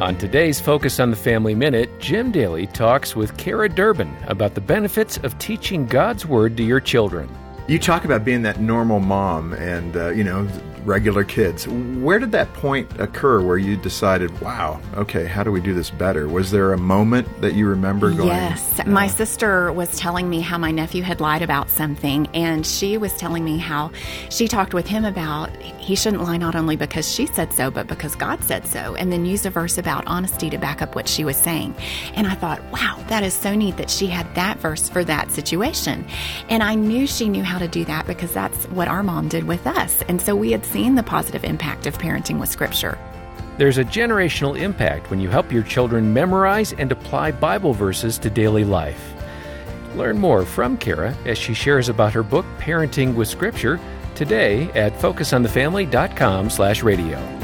On today's Focus on the Family Minute, Jim Daly talks with Kara Durbin about the benefits of teaching God's Word to your children. You talk about being that normal mom and, uh, you know, regular kids. Where did that point occur where you decided, wow, okay, how do we do this better? Was there a moment that you remember going? Yes. My sister was telling me how my nephew had lied about something, and she was telling me how she talked with him about he shouldn't lie not only because she said so, but because God said so, and then used a verse about honesty to back up what she was saying. And I thought, wow, that is so neat that she had that verse for that situation. And I knew she knew how to do that because that's what our mom did with us. And so we had seen the positive impact of parenting with Scripture. There's a generational impact when you help your children memorize and apply Bible verses to daily life. Learn more from Kara as she shares about her book Parenting with Scripture today at focusonthefamily.com/radio.